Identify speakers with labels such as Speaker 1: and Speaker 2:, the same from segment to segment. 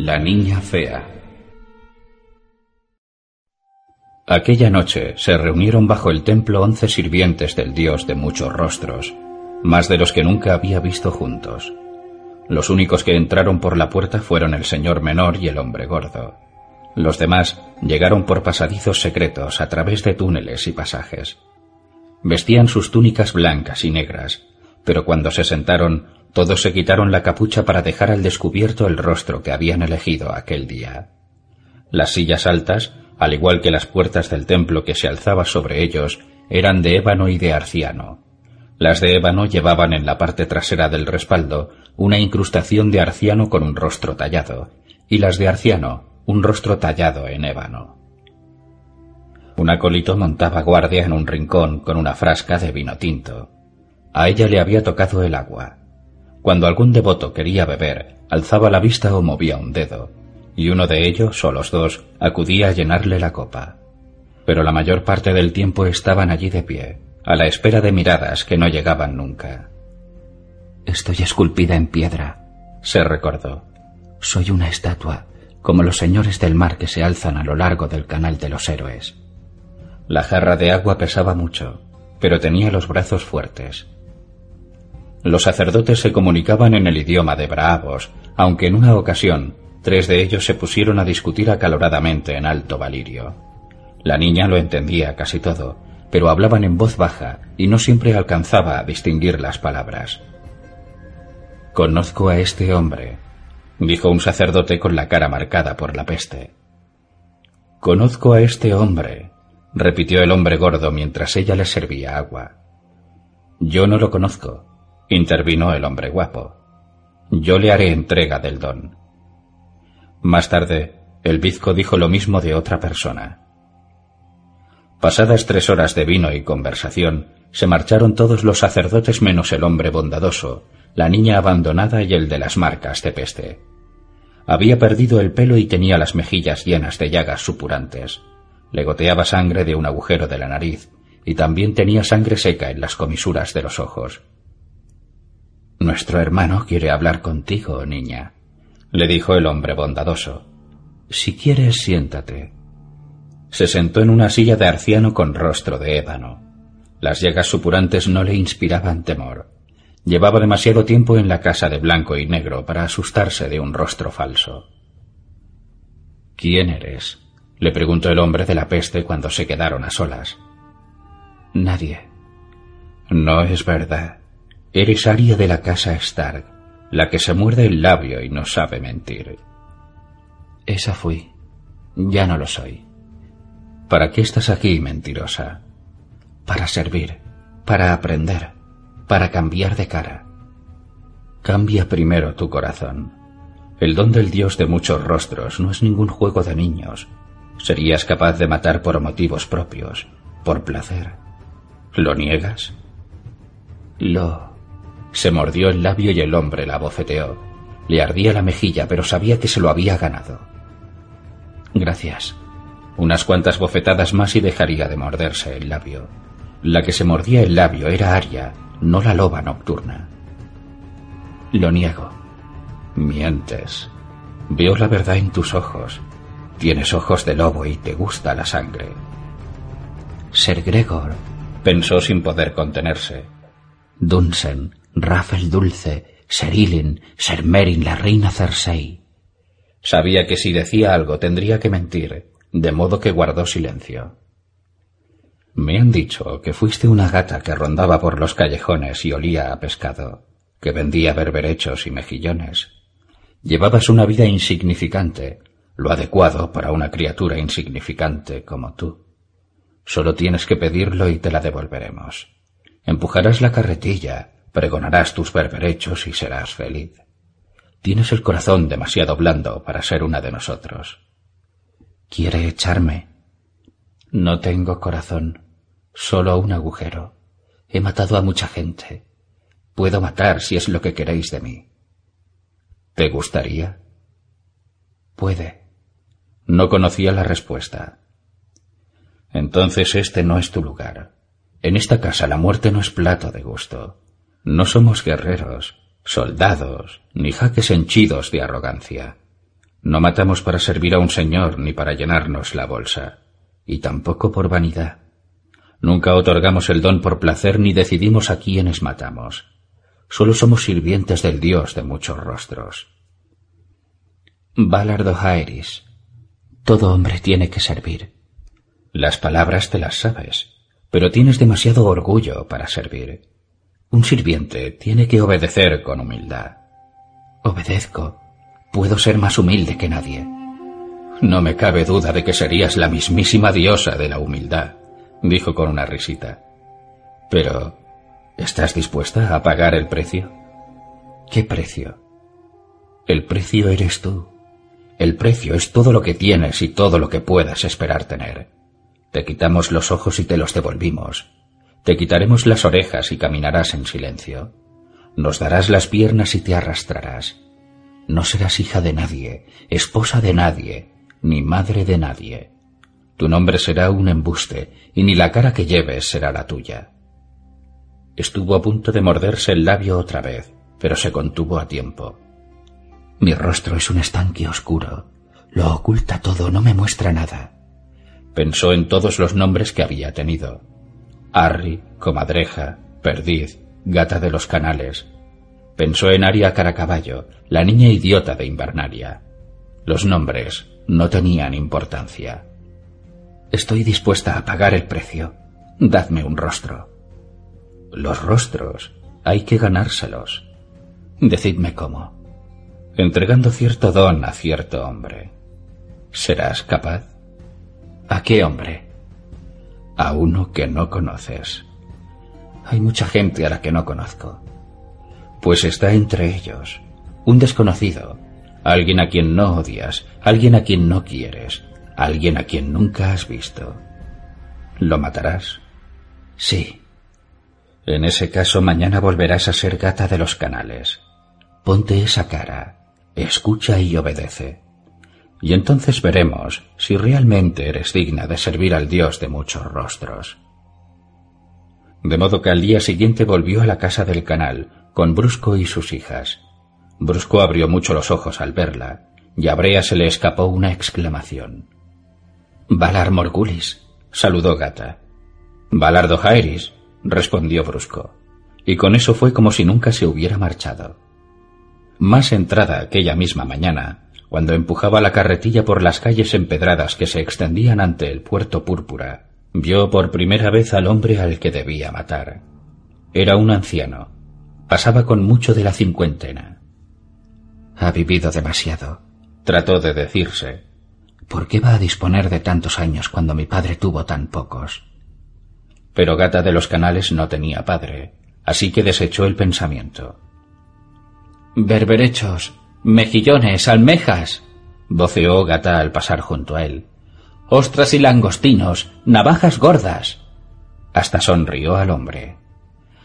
Speaker 1: La niña fea. Aquella noche se reunieron bajo el templo once sirvientes del dios de muchos rostros, más de los que nunca había visto juntos. Los únicos que entraron por la puerta fueron el señor menor y el hombre gordo. Los demás llegaron por pasadizos secretos a través de túneles y pasajes. Vestían sus túnicas blancas y negras, pero cuando se sentaron todos se quitaron la capucha para dejar al descubierto el rostro que habían elegido aquel día. Las sillas altas, al igual que las puertas del templo que se alzaba sobre ellos, eran de ébano y de arciano. Las de ébano llevaban en la parte trasera del respaldo una incrustación de arciano con un rostro tallado, y las de arciano un rostro tallado en ébano. Un acólito montaba guardia en un rincón con una frasca de vino tinto. A ella le había tocado el agua. Cuando algún devoto quería beber, alzaba la vista o movía un dedo, y uno de ellos, o los dos, acudía a llenarle la copa. Pero la mayor parte del tiempo estaban allí de pie, a la espera de miradas que no llegaban nunca.
Speaker 2: Estoy esculpida en piedra, se recordó. Soy una estatua, como los señores del mar que se alzan a lo largo del canal de los héroes.
Speaker 1: La jarra de agua pesaba mucho, pero tenía los brazos fuertes. Los sacerdotes se comunicaban en el idioma de bravos, aunque en una ocasión tres de ellos se pusieron a discutir acaloradamente en alto valirio. La niña lo entendía casi todo, pero hablaban en voz baja y no siempre alcanzaba a distinguir las palabras. Conozco a este hombre, dijo un sacerdote con la cara marcada por la peste. Conozco a este hombre, repitió el hombre gordo mientras ella le servía agua. Yo no lo conozco, intervino el hombre guapo. Yo le haré entrega del don. Más tarde, el bizco dijo lo mismo de otra persona. Pasadas tres horas de vino y conversación, se marcharon todos los sacerdotes menos el hombre bondadoso, la niña abandonada y el de las marcas de peste. Había perdido el pelo y tenía las mejillas llenas de llagas supurantes. Le goteaba sangre de un agujero de la nariz y también tenía sangre seca en las comisuras de los ojos.
Speaker 2: Nuestro hermano quiere hablar contigo, niña, le dijo el hombre bondadoso. Si quieres, siéntate.
Speaker 1: Se sentó en una silla de arciano con rostro de ébano. Las llagas supurantes no le inspiraban temor. Llevaba demasiado tiempo en la casa de blanco y negro para asustarse de un rostro falso. ¿Quién eres? le preguntó el hombre de la peste cuando se quedaron a solas.
Speaker 2: Nadie.
Speaker 1: No es verdad. Eres Aria de la casa Stark, la que se muerde el labio y no sabe mentir.
Speaker 2: Esa fui. Ya no lo soy.
Speaker 1: ¿Para qué estás aquí, mentirosa?
Speaker 2: Para servir, para aprender, para cambiar de cara.
Speaker 1: Cambia primero tu corazón. El don del dios de muchos rostros no es ningún juego de niños. Serías capaz de matar por motivos propios, por placer. ¿Lo niegas?
Speaker 2: Lo
Speaker 1: se mordió el labio y el hombre la bofeteó. Le ardía la mejilla, pero sabía que se lo había ganado.
Speaker 2: Gracias.
Speaker 1: Unas cuantas bofetadas más y dejaría de morderse el labio. La que se mordía el labio era Aria, no la loba nocturna.
Speaker 2: Lo niego.
Speaker 1: Mientes. Veo la verdad en tus ojos. Tienes ojos de lobo y te gusta la sangre.
Speaker 2: Ser Gregor,
Speaker 1: pensó sin poder contenerse.
Speaker 2: Dunsen, Rafael Dulce, Ser Ilin, Ser Merin, la reina Cersei.
Speaker 1: Sabía que si decía algo tendría que mentir, de modo que guardó silencio. Me han dicho que fuiste una gata que rondaba por los callejones y olía a pescado, que vendía berberechos y mejillones. Llevabas una vida insignificante, lo adecuado para una criatura insignificante como tú. Solo tienes que pedirlo y te la devolveremos. Empujarás la carretilla, pregonarás tus berberechos y serás feliz. Tienes el corazón demasiado blando para ser una de nosotros.
Speaker 2: ¿Quiere echarme? No tengo corazón, solo un agujero. He matado a mucha gente. Puedo matar si es lo que queréis de mí.
Speaker 1: ¿Te gustaría?
Speaker 2: Puede.
Speaker 1: No conocía la respuesta. Entonces este no es tu lugar. En esta casa la muerte no es plato de gusto. No somos guerreros, soldados, ni jaques henchidos de arrogancia. No matamos para servir a un señor ni para llenarnos la bolsa, y tampoco por vanidad. Nunca otorgamos el don por placer ni decidimos a quiénes matamos. Solo somos sirvientes del Dios de muchos rostros.
Speaker 2: Valardo Jaeris. Todo hombre tiene que servir.
Speaker 1: Las palabras te las sabes, pero tienes demasiado orgullo para servir. Un sirviente tiene que obedecer con humildad.
Speaker 2: Obedezco. Puedo ser más humilde que nadie.
Speaker 1: No me cabe duda de que serías la mismísima diosa de la humildad, dijo con una risita. Pero, ¿estás dispuesta a pagar el precio?
Speaker 2: ¿Qué precio?
Speaker 1: El precio eres tú. El precio es todo lo que tienes y todo lo que puedas esperar tener. Te quitamos los ojos y te los devolvimos. Te quitaremos las orejas y caminarás en silencio. Nos darás las piernas y te arrastrarás. No serás hija de nadie, esposa de nadie, ni madre de nadie. Tu nombre será un embuste, y ni la cara que lleves será la tuya. Estuvo a punto de morderse el labio otra vez, pero se contuvo a tiempo.
Speaker 2: Mi rostro es un estanque oscuro. Lo oculta todo, no me muestra nada.
Speaker 1: Pensó en todos los nombres que había tenido. Arri, comadreja, perdiz, gata de los canales. Pensó en Aria Caracaballo, la niña idiota de Invernaria. Los nombres no tenían importancia.
Speaker 2: Estoy dispuesta a pagar el precio. Dadme un rostro.
Speaker 1: Los rostros hay que ganárselos.
Speaker 2: Decidme cómo.
Speaker 1: Entregando cierto don a cierto hombre. ¿Serás capaz?
Speaker 2: ¿A qué hombre?
Speaker 1: A uno que no conoces.
Speaker 2: Hay mucha gente a la que no conozco.
Speaker 1: Pues está entre ellos. Un desconocido. Alguien a quien no odias. Alguien a quien no quieres. Alguien a quien nunca has visto. ¿Lo matarás?
Speaker 2: Sí.
Speaker 1: En ese caso mañana volverás a ser gata de los canales. Ponte esa cara, escucha y obedece. Y entonces veremos si realmente eres digna de servir al Dios de muchos rostros. De modo que al día siguiente volvió a la casa del canal, con Brusco y sus hijas. Brusco abrió mucho los ojos al verla, y a Brea se le escapó una exclamación.
Speaker 2: Valar Morgulis,
Speaker 1: saludó Gata. Valardo Jairis, respondió Brusco, y con eso fue como si nunca se hubiera marchado. Más entrada aquella misma mañana, cuando empujaba la carretilla por las calles empedradas que se extendían ante el puerto púrpura, vio por primera vez al hombre al que debía matar. Era un anciano. Pasaba con mucho de la cincuentena.
Speaker 2: Ha vivido demasiado.
Speaker 1: Trató de decirse,
Speaker 2: ¿Por qué va a disponer de tantos años cuando mi padre tuvo tan pocos?
Speaker 1: Pero Gata de los Canales no tenía padre, así que desechó el pensamiento.
Speaker 2: Berberechos, mejillones, almejas,
Speaker 1: voceó Gata al pasar junto a él.
Speaker 2: Ostras y langostinos, navajas gordas.
Speaker 1: Hasta sonrió al hombre.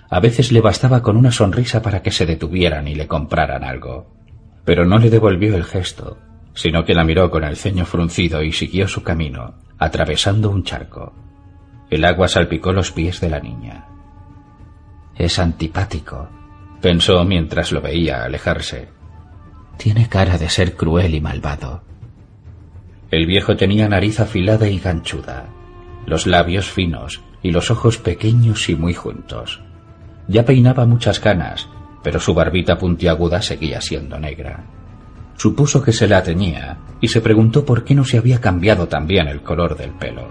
Speaker 1: A veces le bastaba con una sonrisa para que se detuvieran y le compraran algo. Pero no le devolvió el gesto, sino que la miró con el ceño fruncido y siguió su camino, atravesando un charco. El agua salpicó los pies de la niña.
Speaker 2: Es antipático,
Speaker 1: pensó mientras lo veía alejarse.
Speaker 2: Tiene cara de ser cruel y malvado.
Speaker 1: El viejo tenía nariz afilada y ganchuda, los labios finos y los ojos pequeños y muy juntos. Ya peinaba muchas canas, pero su barbita puntiaguda seguía siendo negra. Supuso que se la teñía y se preguntó por qué no se había cambiado también el color del pelo.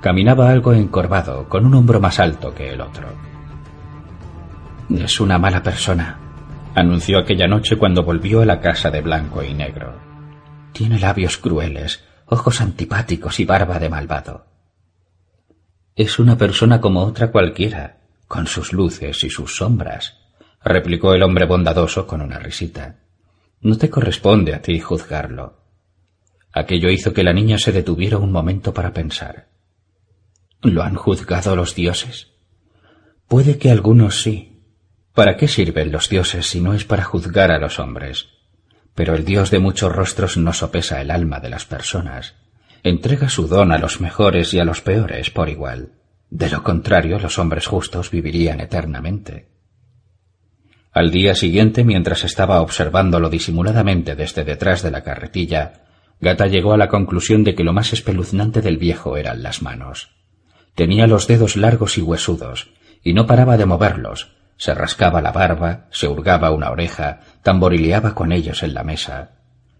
Speaker 1: Caminaba algo encorvado, con un hombro más alto que el otro.
Speaker 2: Es una mala persona,
Speaker 1: anunció aquella noche cuando volvió a la casa de blanco y negro.
Speaker 2: Tiene labios crueles, ojos antipáticos y barba de malvado.
Speaker 1: Es una persona como otra cualquiera, con sus luces y sus sombras, replicó el hombre bondadoso con una risita. No te corresponde a ti juzgarlo. Aquello hizo que la niña se detuviera un momento para pensar. ¿Lo han juzgado los dioses? Puede que algunos sí. ¿Para qué sirven los dioses si no es para juzgar a los hombres? Pero el Dios de muchos rostros no sopesa el alma de las personas. Entrega su don a los mejores y a los peores por igual. De lo contrario, los hombres justos vivirían eternamente. Al día siguiente, mientras estaba observándolo disimuladamente desde detrás de la carretilla, Gata llegó a la conclusión de que lo más espeluznante del viejo eran las manos. Tenía los dedos largos y huesudos, y no paraba de moverlos. Se rascaba la barba, se hurgaba una oreja, tamborileaba con ellos en la mesa.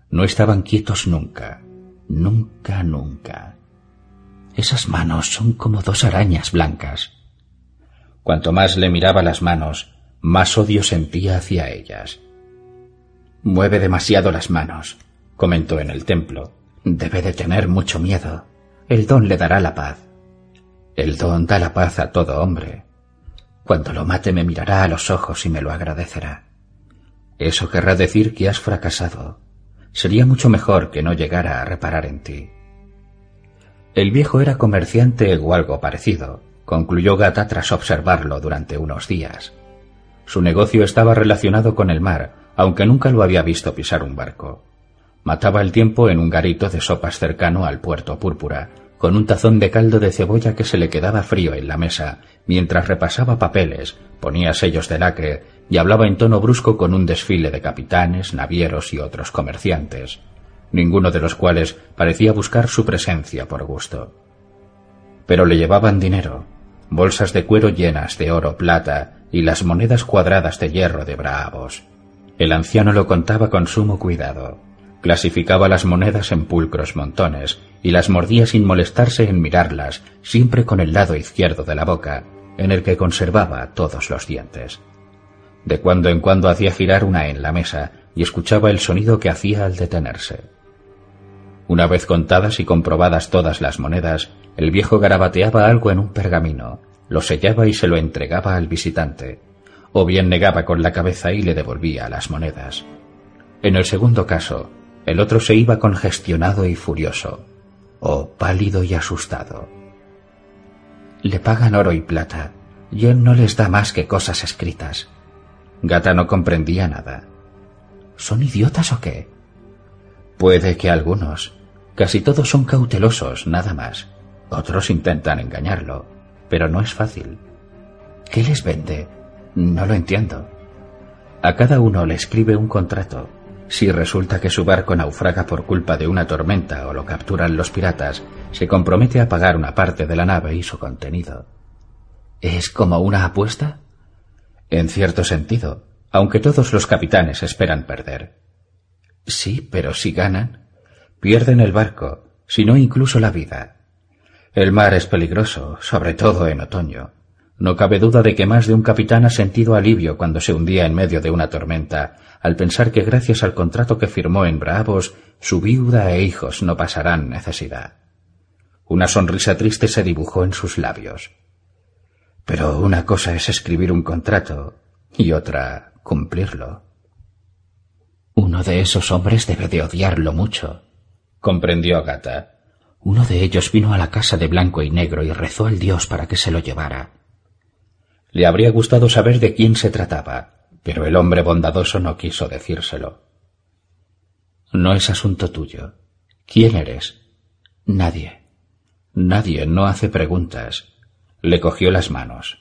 Speaker 1: No estaban quietos nunca, nunca, nunca. Esas manos son como dos arañas blancas. Cuanto más le miraba las manos, más odio sentía hacia ellas. Mueve demasiado las manos, comentó en el templo. Debe de tener mucho miedo. El don le dará la paz. El don da la paz a todo hombre. Cuando lo mate me mirará a los ojos y me lo agradecerá. Eso querrá decir que has fracasado. Sería mucho mejor que no llegara a reparar en ti. El viejo era comerciante o algo parecido, concluyó Gata tras observarlo durante unos días. Su negocio estaba relacionado con el mar, aunque nunca lo había visto pisar un barco. Mataba el tiempo en un garito de sopas cercano al puerto púrpura, con un tazón de caldo de cebolla que se le quedaba frío en la mesa, mientras repasaba papeles, ponía sellos de lacre y hablaba en tono brusco con un desfile de capitanes, navieros y otros comerciantes, ninguno de los cuales parecía buscar su presencia por gusto. Pero le llevaban dinero, bolsas de cuero llenas de oro, plata y las monedas cuadradas de hierro de bravos. El anciano lo contaba con sumo cuidado. Clasificaba las monedas en pulcros montones y las mordía sin molestarse en mirarlas, siempre con el lado izquierdo de la boca, en el que conservaba todos los dientes. De cuando en cuando hacía girar una en la mesa y escuchaba el sonido que hacía al detenerse. Una vez contadas y comprobadas todas las monedas, el viejo garabateaba algo en un pergamino, lo sellaba y se lo entregaba al visitante, o bien negaba con la cabeza y le devolvía las monedas. En el segundo caso, el otro se iba congestionado y furioso, o pálido y asustado. Le pagan oro y plata, y él no les da más que cosas escritas. Gata no comprendía nada. ¿Son idiotas o qué? Puede que algunos, Casi todos son cautelosos, nada más. Otros intentan engañarlo, pero no es fácil. ¿Qué les vende? No lo entiendo. A cada uno le escribe un contrato. Si resulta que su barco naufraga por culpa de una tormenta o lo capturan los piratas, se compromete a pagar una parte de la nave y su contenido. ¿Es como una apuesta? En cierto sentido, aunque todos los capitanes esperan perder. Sí, pero si ganan, pierden el barco, si no incluso la vida. El mar es peligroso, sobre todo en otoño. No cabe duda de que más de un capitán ha sentido alivio cuando se hundía en medio de una tormenta, al pensar que gracias al contrato que firmó en Bravos, su viuda e hijos no pasarán necesidad. Una sonrisa triste se dibujó en sus labios. Pero una cosa es escribir un contrato y otra cumplirlo. Uno de esos hombres debe de odiarlo mucho, comprendió Agata. Uno de ellos vino a la casa de blanco y negro y rezó al dios para que se lo llevara. Le habría gustado saber de quién se trataba, pero el hombre bondadoso no quiso decírselo. No es asunto tuyo. ¿Quién eres? Nadie. Nadie no hace preguntas. Le cogió las manos.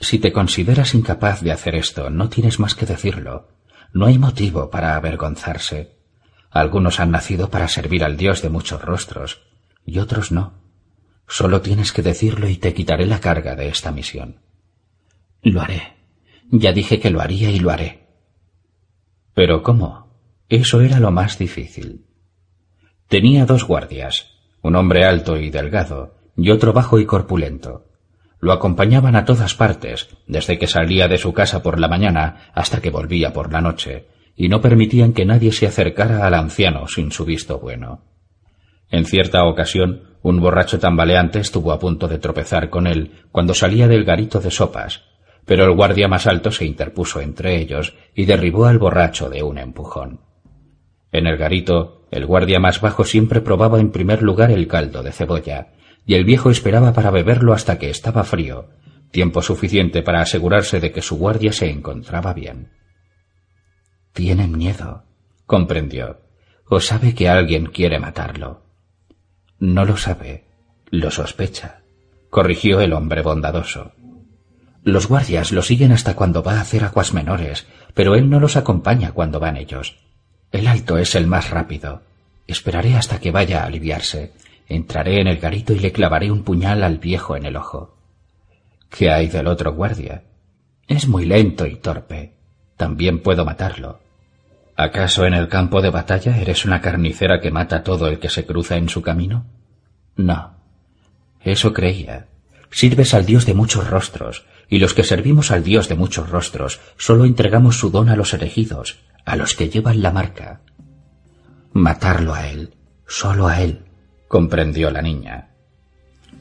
Speaker 1: Si te consideras incapaz de hacer esto, no tienes más que decirlo. No hay motivo para avergonzarse. Algunos han nacido para servir al Dios de muchos rostros, y otros no. Solo tienes que decirlo y te quitaré la carga de esta misión. Lo haré. Ya dije que lo haría y lo haré. Pero ¿cómo? Eso era lo más difícil. Tenía dos guardias, un hombre alto y delgado, y otro bajo y corpulento. Lo acompañaban a todas partes, desde que salía de su casa por la mañana hasta que volvía por la noche, y no permitían que nadie se acercara al anciano sin su visto bueno. En cierta ocasión, un borracho tambaleante estuvo a punto de tropezar con él cuando salía del garito de sopas, pero el guardia más alto se interpuso entre ellos y derribó al borracho de un empujón. En el garito, el guardia más bajo siempre probaba en primer lugar el caldo de cebolla, y el viejo esperaba para beberlo hasta que estaba frío, tiempo suficiente para asegurarse de que su guardia se encontraba bien.
Speaker 2: Tiene miedo,
Speaker 1: comprendió,
Speaker 2: o sabe que alguien quiere matarlo.
Speaker 1: No lo sabe, lo sospecha, corrigió el hombre bondadoso.
Speaker 2: Los guardias lo siguen hasta cuando va a hacer aguas menores, pero él no los acompaña cuando van ellos. El alto es el más rápido. Esperaré hasta que vaya a aliviarse. Entraré en el garito y le clavaré un puñal al viejo en el ojo.
Speaker 1: ¿Qué hay del otro guardia?
Speaker 2: Es muy lento y torpe. También puedo matarlo.
Speaker 1: ¿Acaso en el campo de batalla eres una carnicera que mata a todo el que se cruza en su camino?
Speaker 2: No. Eso creía. Sirves al Dios de muchos rostros, y los que servimos al Dios de muchos rostros solo entregamos su don a los elegidos, a los que llevan la marca. Matarlo a él, solo a él,
Speaker 1: comprendió la niña.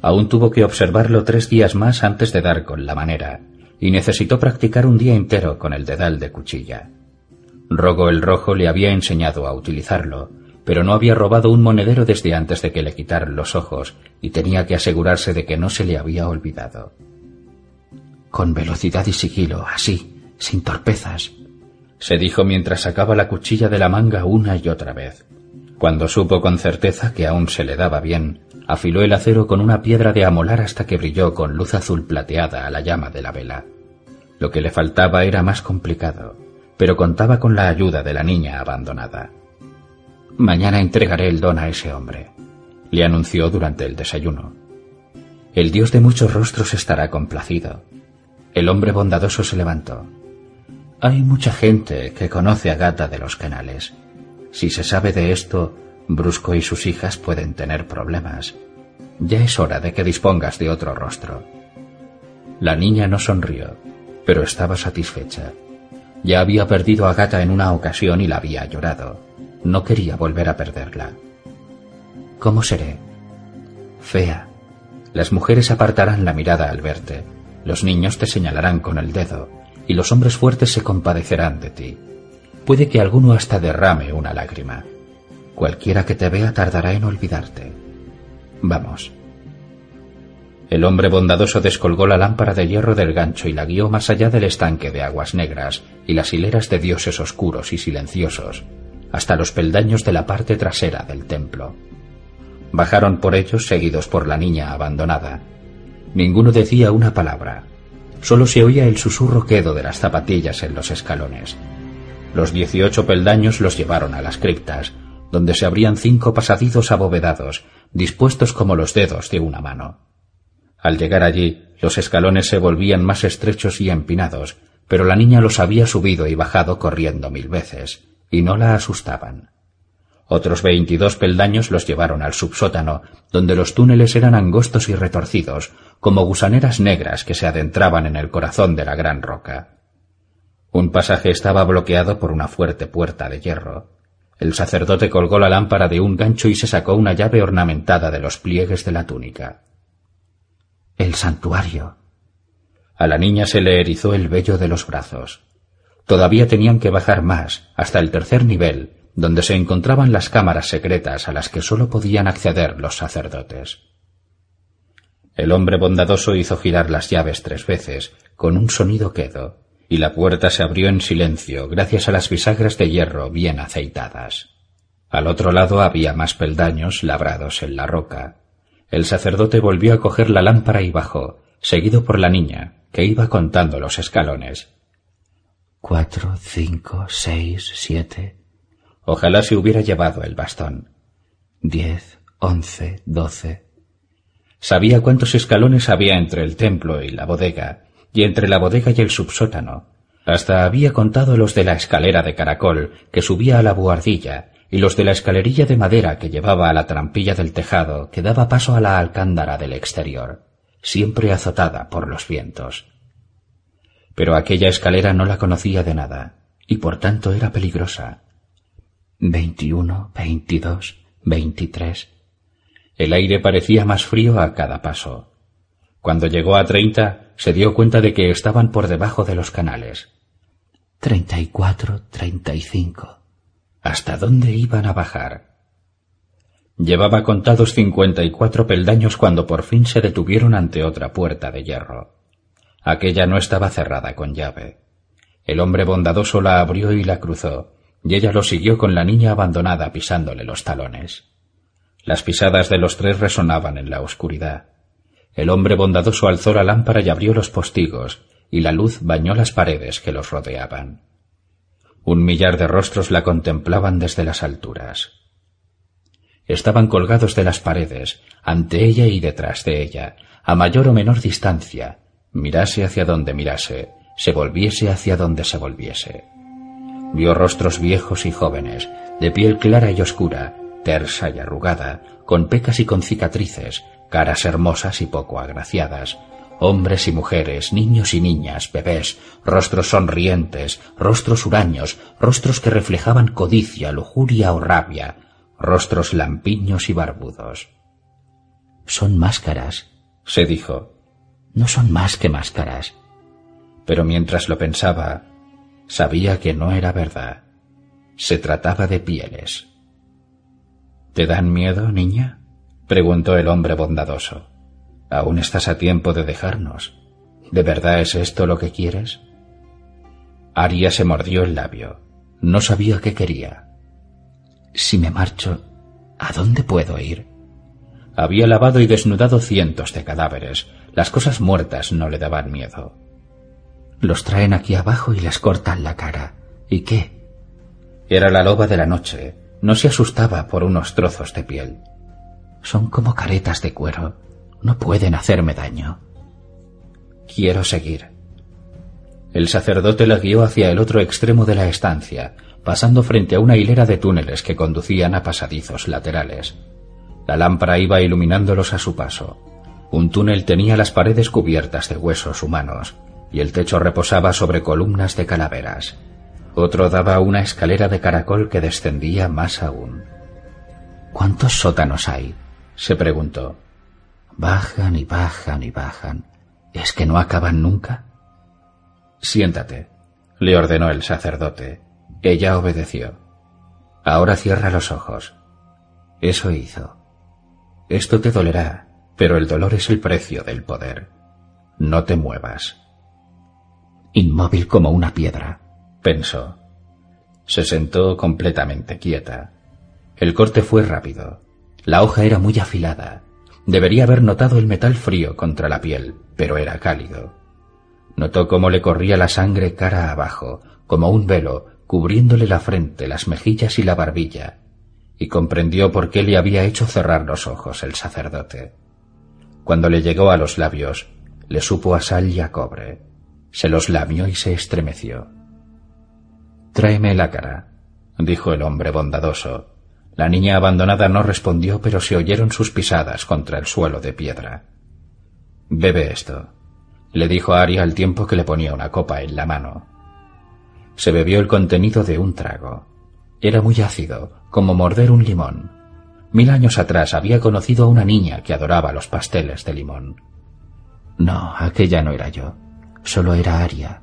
Speaker 1: Aún tuvo que observarlo tres días más antes de dar con la manera, y necesitó practicar un día entero con el dedal de cuchilla. Rogo el Rojo le había enseñado a utilizarlo, pero no había robado un monedero desde antes de que le quitaran los ojos, y tenía que asegurarse de que no se le había olvidado.
Speaker 2: Con velocidad y sigilo, así, sin torpezas,
Speaker 1: se dijo mientras sacaba la cuchilla de la manga una y otra vez. Cuando supo con certeza que aún se le daba bien, afiló el acero con una piedra de amolar hasta que brilló con luz azul plateada a la llama de la vela. Lo que le faltaba era más complicado, pero contaba con la ayuda de la niña abandonada.
Speaker 2: Mañana entregaré el don a ese hombre,
Speaker 1: le anunció durante el desayuno.
Speaker 2: El Dios de muchos rostros estará complacido. El hombre bondadoso se levantó. Hay mucha gente que conoce a Gata de los Canales. Si se sabe de esto, Brusco y sus hijas pueden tener problemas. Ya es hora de que dispongas de otro rostro.
Speaker 1: La niña no sonrió, pero estaba satisfecha. Ya había perdido a Gata en una ocasión y la había llorado. No quería volver a perderla.
Speaker 2: ¿Cómo seré?
Speaker 1: Fea. Las mujeres apartarán la mirada al verte. Los niños te señalarán con el dedo y los hombres fuertes se compadecerán de ti. Puede que alguno hasta derrame una lágrima. Cualquiera que te vea tardará en olvidarte. Vamos. El hombre bondadoso descolgó la lámpara de hierro del gancho y la guió más allá del estanque de aguas negras y las hileras de dioses oscuros y silenciosos, hasta los peldaños de la parte trasera del templo. Bajaron por ellos seguidos por la niña abandonada. Ninguno decía una palabra. Solo se oía el susurro quedo de las zapatillas en los escalones. Los dieciocho peldaños los llevaron a las criptas, donde se abrían cinco pasadizos abovedados, dispuestos como los dedos de una mano. Al llegar allí, los escalones se volvían más estrechos y empinados, pero la niña los había subido y bajado corriendo mil veces, y no la asustaban. Otros veintidós peldaños los llevaron al subsótano, donde los túneles eran angostos y retorcidos, como gusaneras negras que se adentraban en el corazón de la gran roca. Un pasaje estaba bloqueado por una fuerte puerta de hierro. El sacerdote colgó la lámpara de un gancho y se sacó una llave ornamentada de los pliegues de la túnica.
Speaker 2: El santuario.
Speaker 1: A la niña se le erizó el vello de los brazos. Todavía tenían que bajar más, hasta el tercer nivel, donde se encontraban las cámaras secretas a las que sólo podían acceder los sacerdotes. El hombre bondadoso hizo girar las llaves tres veces, con un sonido quedo, y la puerta se abrió en silencio gracias a las bisagras de hierro bien aceitadas. Al otro lado había más peldaños labrados en la roca. El sacerdote volvió a coger la lámpara y bajó, seguido por la niña, que iba contando los escalones.
Speaker 2: Cuatro, cinco, seis, siete.
Speaker 1: Ojalá se hubiera llevado el bastón.
Speaker 2: Diez, once, doce.
Speaker 1: Sabía cuántos escalones había entre el templo y la bodega, y entre la bodega y el subsótano. Hasta había contado los de la escalera de caracol que subía a la buhardilla y los de la escalerilla de madera que llevaba a la trampilla del tejado que daba paso a la alcándara del exterior, siempre azotada por los vientos. Pero aquella escalera no la conocía de nada, y por tanto era peligrosa.
Speaker 2: Veintiuno, veintidós, veintitrés.
Speaker 1: El aire parecía más frío a cada paso. Cuando llegó a treinta, se dio cuenta de que estaban por debajo de los canales.
Speaker 2: Treinta y cuatro, treinta y cinco.
Speaker 1: ¿Hasta dónde iban a bajar? Llevaba contados cincuenta y cuatro peldaños cuando por fin se detuvieron ante otra puerta de hierro. Aquella no estaba cerrada con llave. El hombre bondadoso la abrió y la cruzó, y ella lo siguió con la niña abandonada pisándole los talones. Las pisadas de los tres resonaban en la oscuridad. El hombre bondadoso alzó la lámpara y abrió los postigos, y la luz bañó las paredes que los rodeaban. Un millar de rostros la contemplaban desde las alturas. Estaban colgados de las paredes, ante ella y detrás de ella, a mayor o menor distancia, mirase hacia donde mirase, se volviese hacia donde se volviese. Vio rostros viejos y jóvenes, de piel clara y oscura, tersa y arrugada, con pecas y con cicatrices, caras hermosas y poco agraciadas, hombres y mujeres, niños y niñas, bebés, rostros sonrientes, rostros huraños, rostros que reflejaban codicia, lujuria o rabia, rostros lampiños y barbudos. Son máscaras, se dijo. No son más que máscaras. Pero mientras lo pensaba, sabía que no era verdad. Se trataba de pieles. ¿Te dan miedo, niña? preguntó el hombre bondadoso. Aún estás a tiempo de dejarnos. ¿De verdad es esto lo que quieres? Aria se mordió el labio. No sabía qué quería. Si me marcho, ¿a dónde puedo ir? Había lavado y desnudado cientos de cadáveres. Las cosas muertas no le daban miedo. Los traen aquí abajo y les cortan la cara. ¿Y qué? Era la loba de la noche. No se asustaba por unos trozos de piel. Son como caretas de cuero. No pueden hacerme daño. Quiero seguir. El sacerdote la guió hacia el otro extremo de la estancia, pasando frente a una hilera de túneles que conducían a pasadizos laterales. La lámpara iba iluminándolos a su paso. Un túnel tenía las paredes cubiertas de huesos humanos, y el techo reposaba sobre columnas de calaveras. Otro daba una escalera de caracol que descendía más aún. ¿Cuántos sótanos hay? se preguntó. Bajan y bajan y bajan. ¿Es que no acaban nunca? Siéntate, le ordenó el sacerdote. Ella obedeció. Ahora cierra los ojos. Eso hizo. Esto te dolerá, pero el dolor es el precio del poder. No te muevas. Inmóvil como una piedra, pensó. Se sentó completamente quieta. El corte fue rápido. La hoja era muy afilada. Debería haber notado el metal frío contra la piel, pero era cálido. Notó cómo le corría la sangre cara abajo, como un velo, cubriéndole la frente, las mejillas y la barbilla, y comprendió por qué le había hecho cerrar los ojos el sacerdote. Cuando le llegó a los labios, le supo a sal y a cobre. Se los lamió y se estremeció. Tráeme la cara, dijo el hombre bondadoso, la niña abandonada no respondió, pero se oyeron sus pisadas contra el suelo de piedra. Bebe esto, le dijo a Aria al tiempo que le ponía una copa en la mano. Se bebió el contenido de un trago. Era muy ácido, como morder un limón. Mil años atrás había conocido a una niña que adoraba los pasteles de limón. No, aquella no era yo. Solo era Aria.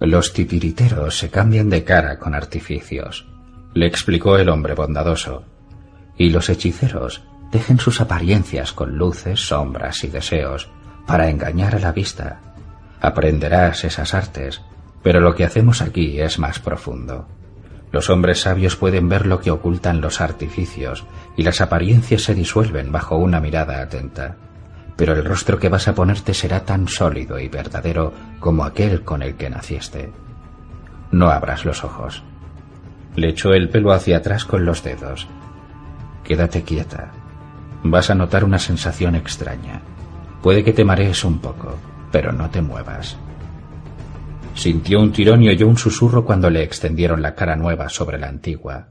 Speaker 1: Los titiriteros se cambian de cara con artificios le explicó el hombre bondadoso. Y los hechiceros dejen sus apariencias con luces, sombras y deseos para engañar a la vista. Aprenderás esas artes, pero lo que hacemos aquí es más profundo. Los hombres sabios pueden ver lo que ocultan los artificios y las apariencias se disuelven bajo una mirada atenta. Pero el rostro que vas a ponerte será tan sólido y verdadero como aquel con el que naciste. No abras los ojos. Le echó el pelo hacia atrás con los dedos. Quédate quieta. Vas a notar una sensación extraña. Puede que te marees un poco, pero no te muevas. Sintió un tirón y oyó un susurro cuando le extendieron la cara nueva sobre la antigua.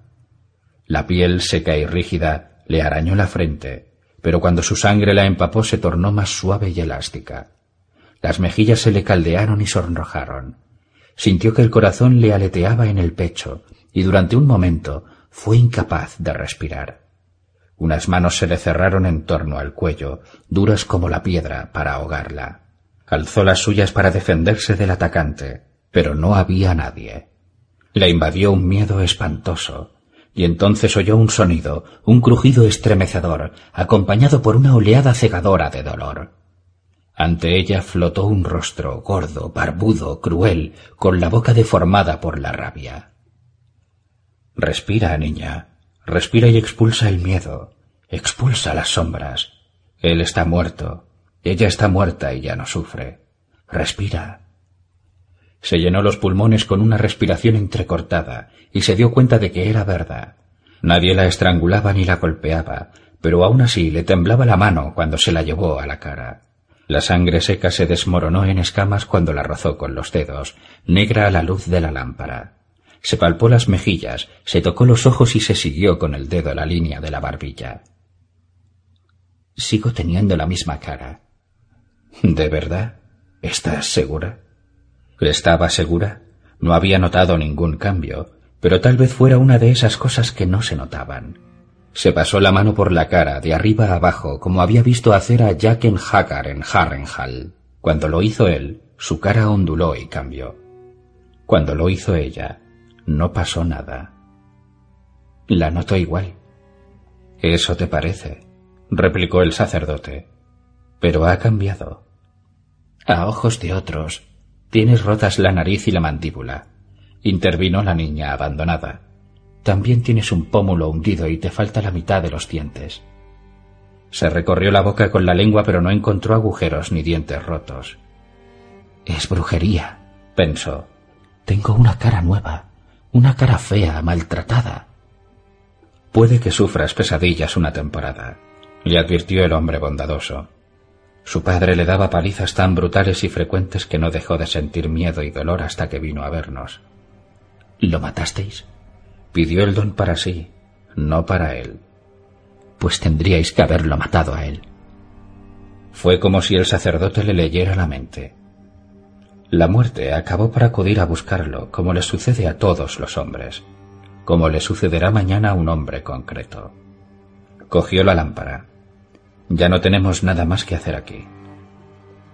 Speaker 1: La piel seca y rígida le arañó la frente, pero cuando su sangre la empapó se tornó más suave y elástica. Las mejillas se le caldearon y sonrojaron. Sintió que el corazón le aleteaba en el pecho y durante un momento fue incapaz de respirar. Unas manos se le cerraron en torno al cuello, duras como la piedra, para ahogarla. Alzó las suyas para defenderse del atacante, pero no había nadie. La invadió un miedo espantoso, y entonces oyó un sonido, un crujido estremecedor, acompañado por una oleada cegadora de dolor. Ante ella flotó un rostro gordo, barbudo, cruel, con la boca deformada por la rabia. Respira, niña, respira y expulsa el miedo, expulsa las sombras. Él está muerto, ella está muerta y ya no sufre. Respira. Se llenó los pulmones con una respiración entrecortada y se dio cuenta de que era verdad. Nadie la estrangulaba ni la golpeaba, pero aún así le temblaba la mano cuando se la llevó a la cara. La sangre seca se desmoronó en escamas cuando la rozó con los dedos, negra a la luz de la lámpara. Se palpó las mejillas, se tocó los ojos y se siguió con el dedo la línea de la barbilla. Sigo teniendo la misma cara. ¿De verdad? ¿Estás segura? Estaba segura. No había notado ningún cambio, pero tal vez fuera una de esas cosas que no se notaban. Se pasó la mano por la cara, de arriba abajo, como había visto hacer a Jacken Hagar en Harrenhal. Cuando lo hizo él, su cara onduló y cambió. Cuando lo hizo ella, no pasó nada. La noto igual. Eso te parece, replicó el sacerdote. Pero ha cambiado. A ojos de otros, tienes rotas la nariz y la mandíbula, intervino la niña abandonada. También tienes un pómulo hundido y te falta la mitad de los dientes. Se recorrió la boca con la lengua pero no encontró agujeros ni dientes rotos. Es brujería, pensó. Tengo una cara nueva, una cara fea, maltratada. Puede que sufras pesadillas una temporada, le advirtió el hombre bondadoso. Su padre le daba palizas tan brutales y frecuentes que no dejó de sentir miedo y dolor hasta que vino a vernos. ¿Lo matasteis? Pidió el don para sí, no para él. Pues tendríais que haberlo matado a él. Fue como si el sacerdote le leyera la mente. La muerte acabó por acudir a buscarlo, como le sucede a todos los hombres, como le sucederá mañana a un hombre concreto. Cogió la lámpara. Ya no tenemos nada más que hacer aquí.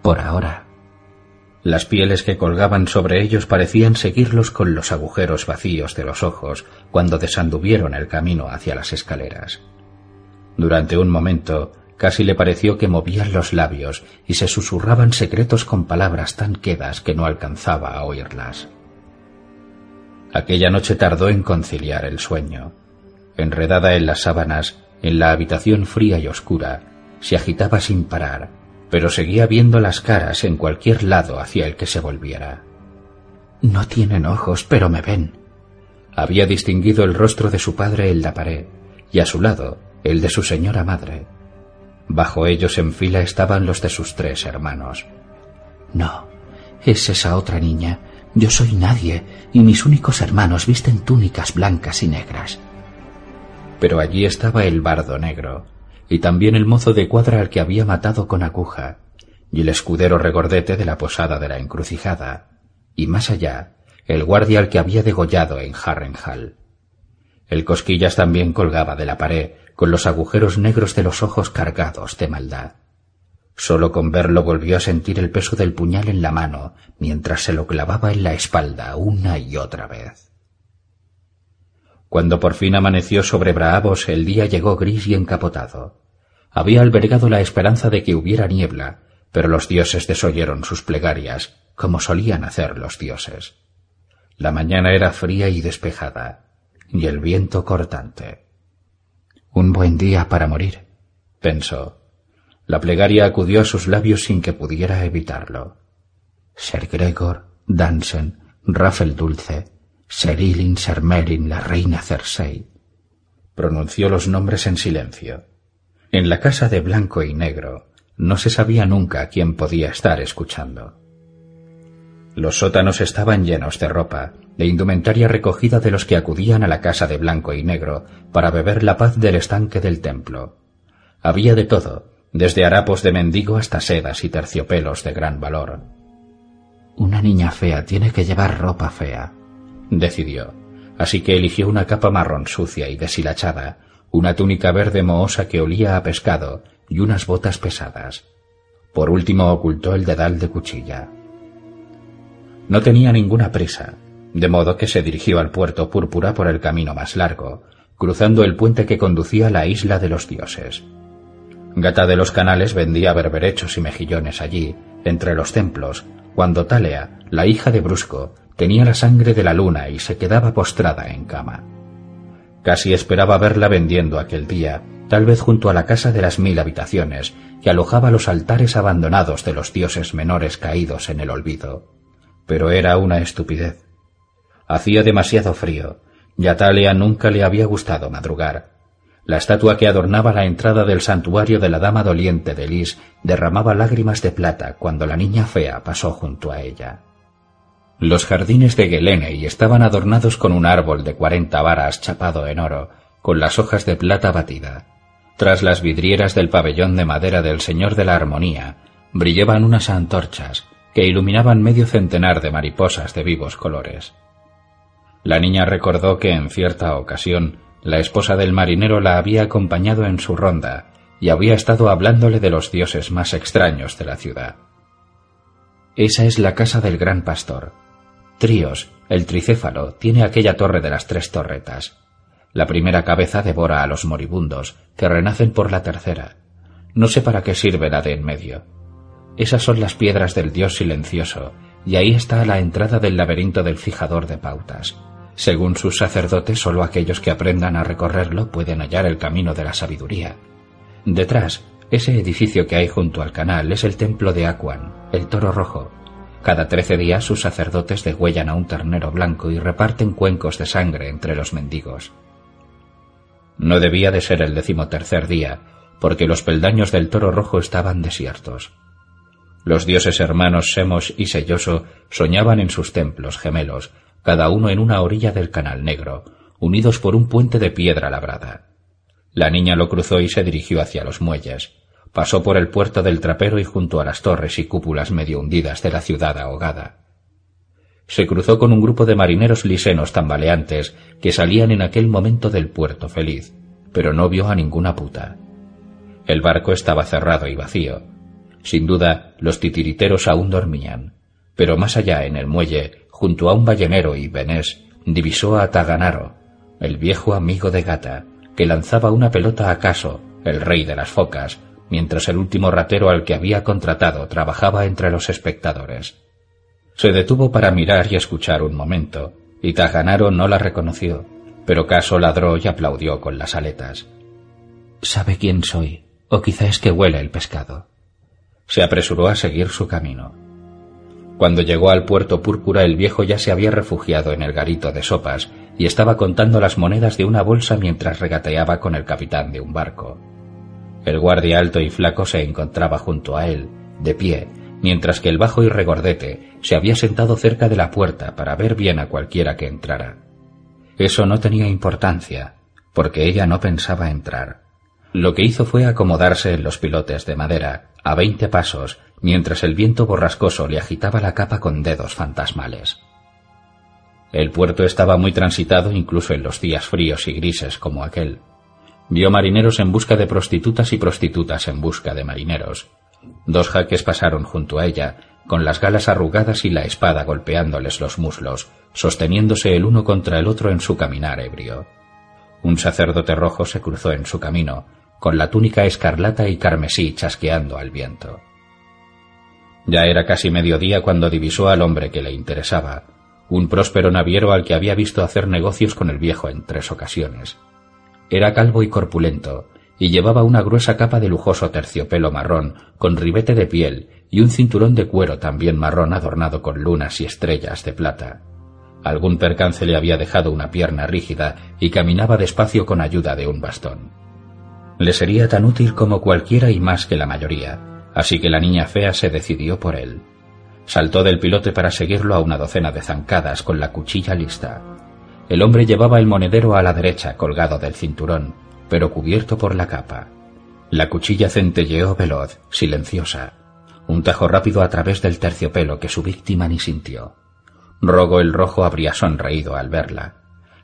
Speaker 1: Por ahora, las pieles que colgaban sobre ellos parecían seguirlos con los agujeros vacíos de los ojos cuando desanduvieron el camino hacia las escaleras. Durante un momento casi le pareció que movían los labios y se susurraban secretos con palabras tan quedas que no alcanzaba a oírlas. Aquella noche tardó en conciliar el sueño. Enredada en las sábanas, en la habitación fría y oscura, se agitaba sin parar, pero seguía viendo las caras en cualquier lado hacia el que se volviera. No tienen ojos, pero me ven. Había distinguido el rostro de su padre en la pared, y a su lado el de su señora madre. Bajo ellos en fila estaban los de sus tres hermanos. No, es esa otra niña. Yo soy nadie, y mis únicos hermanos visten túnicas blancas y negras. Pero allí estaba el bardo negro, y también el mozo de cuadra al que había matado con aguja, y el escudero regordete de la posada de la encrucijada, y más allá, el guardia al que había degollado en Harrenhal. El cosquillas también colgaba de la pared, con los agujeros negros de los ojos cargados de maldad. Solo con verlo volvió a sentir el peso del puñal en la mano mientras se lo clavaba en la espalda una y otra vez. Cuando por fin amaneció sobre Bravos, el día llegó gris y encapotado. Había albergado la esperanza de que hubiera niebla, pero los dioses desoyeron sus plegarias, como solían hacer los dioses. La mañana era fría y despejada, y el viento cortante. Un buen día para morir, pensó. La plegaria acudió a sus labios sin que pudiera evitarlo. Ser Gregor, Dansen, Rafael Dulce, Serilin, Sermelin, la reina Cersei. Pronunció los nombres en silencio. En la casa de blanco y negro no se sabía nunca quién podía estar escuchando. Los sótanos estaban llenos de ropa, de indumentaria recogida de los que acudían a la casa de blanco y negro para beber la paz del estanque del templo. Había de todo, desde harapos de mendigo hasta sedas y terciopelos de gran valor. Una niña fea tiene que llevar ropa fea, decidió, así que eligió una capa marrón sucia y deshilachada, una túnica verde mohosa que olía a pescado y unas botas pesadas. Por último ocultó el dedal de cuchilla. No tenía ninguna prisa. de modo que se dirigió al puerto púrpura por el camino más largo, cruzando el puente que conducía a la isla de los dioses. Gata de los Canales vendía berberechos y mejillones allí, entre los templos, cuando Talea, la hija de Brusco, tenía la sangre de la luna y se quedaba postrada en cama. Casi esperaba verla vendiendo aquel día, tal vez junto a la casa de las mil habitaciones, que alojaba los altares abandonados de los dioses menores caídos en el olvido. Pero era una estupidez. Hacía demasiado frío, y a Talia nunca le había gustado madrugar. La estatua que adornaba la entrada del santuario de la dama doliente de Lis derramaba lágrimas de plata cuando la niña fea pasó junto a ella. Los jardines de Geleney estaban adornados con un árbol de cuarenta varas chapado en oro, con las hojas de plata batida. Tras las vidrieras del pabellón de madera del Señor de la Armonía, brillaban unas antorchas que iluminaban medio centenar de mariposas de vivos colores. La niña recordó que en cierta ocasión la esposa del marinero la había acompañado en su ronda y había estado hablándole de los dioses más extraños de la ciudad. Esa es la casa del gran pastor. Tríos, el tricéfalo, tiene aquella torre de las tres torretas. La primera cabeza devora a los moribundos, que renacen por la tercera. No sé para qué sirve la de en medio. Esas son las piedras del dios silencioso, y ahí está la entrada del laberinto del fijador de pautas. Según sus sacerdotes, solo aquellos que aprendan a recorrerlo pueden hallar el camino de la sabiduría. Detrás, ese edificio que hay junto al canal es el templo de Aquan, el toro rojo. Cada trece días sus sacerdotes degüellan a un ternero blanco y reparten cuencos de sangre entre los mendigos. No debía de ser el decimotercer día, porque los peldaños del toro rojo estaban desiertos. Los dioses hermanos Semos y Selloso soñaban en sus templos gemelos, cada uno en una orilla del Canal Negro, unidos por un puente de piedra labrada. La niña lo cruzó y se dirigió hacia los muelles. Pasó por el puerto del trapero y junto a las torres y cúpulas medio hundidas de la ciudad ahogada. Se cruzó con un grupo de marineros lisenos tambaleantes que salían en aquel momento del puerto feliz, pero no vio a ninguna puta. El barco estaba cerrado y vacío. Sin duda, los titiriteros aún dormían, pero más allá en el muelle junto a un ballenero y Benés, divisó a Taganaro, el viejo amigo de Gata, que lanzaba una pelota a Caso, el rey de las focas, mientras el último ratero al que había contratado trabajaba entre los espectadores. Se detuvo para mirar y escuchar un momento, y Taganaro no la reconoció, pero Caso ladró y aplaudió con las aletas. Sabe quién soy, o quizá es que huele el pescado. Se apresuró a seguir su camino. Cuando llegó al puerto púrpura el viejo ya se había refugiado en el garito de sopas y estaba contando las monedas de una bolsa mientras regateaba con el capitán de un barco. El guardia alto y flaco se encontraba junto a él, de pie, mientras que el bajo y regordete se había sentado cerca de la puerta para ver bien a cualquiera que entrara. Eso no tenía importancia, porque ella no pensaba entrar. Lo que hizo fue acomodarse en los pilotes de madera, a veinte pasos, mientras el viento borrascoso le agitaba la capa con dedos fantasmales. El puerto estaba muy transitado incluso en los días fríos y grises como aquel. Vio marineros en busca de prostitutas y prostitutas en busca de marineros. Dos jaques pasaron junto a ella, con las galas arrugadas y la espada golpeándoles los muslos, sosteniéndose el uno contra el otro en su caminar ebrio. Un sacerdote rojo se cruzó en su camino, con la túnica escarlata y carmesí chasqueando al viento. Ya era casi mediodía cuando divisó al hombre que le interesaba, un próspero naviero al que había visto hacer negocios con el viejo en tres ocasiones. Era calvo y corpulento, y llevaba una gruesa capa de lujoso terciopelo marrón, con ribete de piel y un cinturón de cuero también marrón adornado con lunas y estrellas de plata. Algún percance le había dejado una pierna rígida y caminaba despacio con ayuda de un bastón. Le sería tan útil como cualquiera y más que la mayoría, así que la niña fea se decidió por él. Saltó del pilote para seguirlo a una docena de zancadas con la cuchilla lista. El hombre llevaba el monedero a la derecha, colgado del cinturón, pero cubierto por la capa. La cuchilla centelleó veloz, silenciosa, un tajo rápido a través del terciopelo que su víctima ni sintió. Rogo el rojo habría sonreído al verla.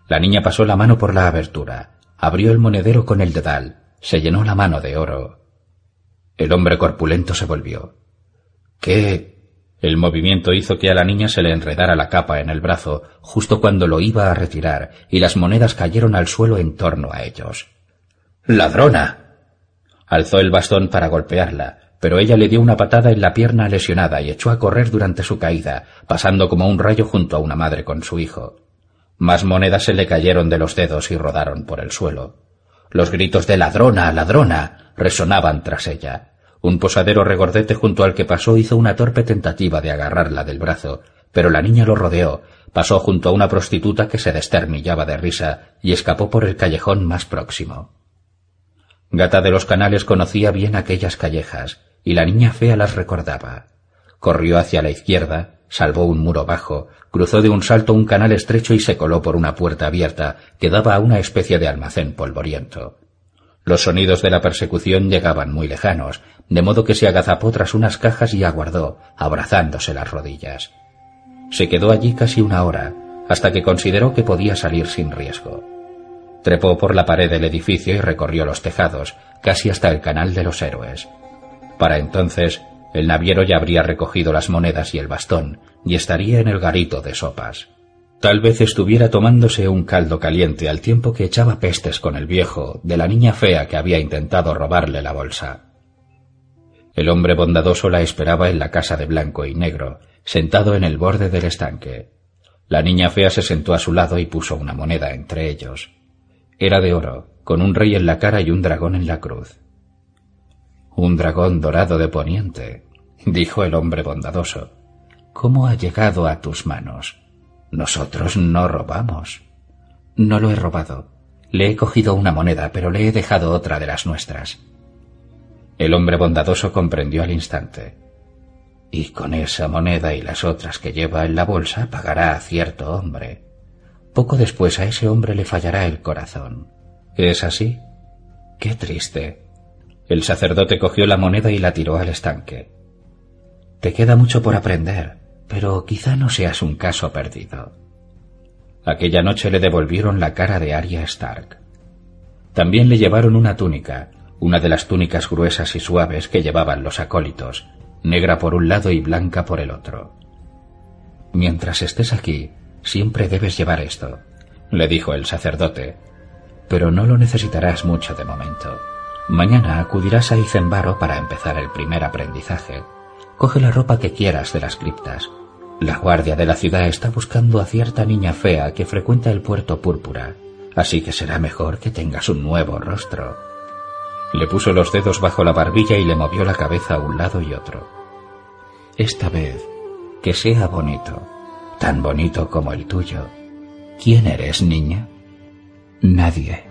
Speaker 1: La niña pasó la mano por la abertura, abrió el monedero con el dedal, se llenó la mano de oro el hombre corpulento se volvió. ¿Qué? El movimiento hizo que a la niña se le enredara la capa en el brazo justo cuando lo iba a retirar y las monedas cayeron al suelo en torno a ellos. ¡Ladrona! Alzó el bastón para golpearla, pero ella le dio una patada en la pierna lesionada y echó a correr durante su caída, pasando como un rayo junto a una madre con su hijo. Más monedas se le cayeron de los dedos y rodaron por el suelo. Los gritos de ladrona, ladrona resonaban tras ella. Un posadero regordete junto al que pasó hizo una torpe tentativa de agarrarla del brazo, pero la niña lo rodeó, pasó junto a una prostituta que se desternillaba de risa y escapó por el callejón más próximo. Gata de los Canales conocía bien aquellas callejas, y la niña fea las recordaba. Corrió hacia la izquierda, salvó un muro bajo, cruzó de un salto un canal estrecho y se coló por una puerta abierta que daba a una especie de almacén polvoriento. Los sonidos de la persecución llegaban muy lejanos, de modo que se agazapó tras unas cajas y aguardó, abrazándose las rodillas. Se quedó allí casi una hora, hasta que consideró que podía salir sin riesgo. Trepó por la pared del edificio y recorrió los tejados, casi hasta el canal de los héroes. Para entonces, el naviero ya habría recogido las monedas y el bastón, y estaría en el garito de sopas. Tal vez estuviera tomándose un caldo caliente al tiempo que echaba pestes con el viejo de la niña fea que había intentado robarle la bolsa. El hombre bondadoso la esperaba en la casa de blanco y negro, sentado en el borde del estanque. La niña fea se sentó a su lado y puso una moneda entre ellos. Era de oro, con un rey en la cara y un dragón en la cruz. Un dragón dorado de poniente, dijo el hombre bondadoso. ¿Cómo ha llegado a tus manos? Nosotros no robamos. No lo he robado. Le he cogido una moneda, pero le he dejado otra de las nuestras. El hombre bondadoso comprendió al instante. Y con esa moneda y las otras que lleva en la bolsa pagará a cierto hombre. Poco después a ese hombre le fallará el corazón. ¿Es así? Qué triste. El sacerdote cogió la moneda y la tiró al estanque. Te queda mucho por aprender, pero quizá no seas un caso perdido. Aquella noche le devolvieron la cara de Arya Stark. También le llevaron una túnica, una de las túnicas gruesas y suaves que llevaban los acólitos, negra por un lado y blanca por el otro. Mientras estés aquí, siempre debes llevar esto, le dijo el sacerdote, pero no lo necesitarás mucho de momento. Mañana acudirás a Icenbaro para empezar el primer aprendizaje. Coge la ropa que quieras de las criptas, la guardia de la ciudad está buscando a cierta niña fea que frecuenta el puerto púrpura, así que será mejor que tengas un nuevo rostro. Le puso los dedos bajo la barbilla y le movió la cabeza a un lado y otro. Esta vez, que sea bonito, tan bonito como el tuyo. ¿Quién eres, niña? Nadie.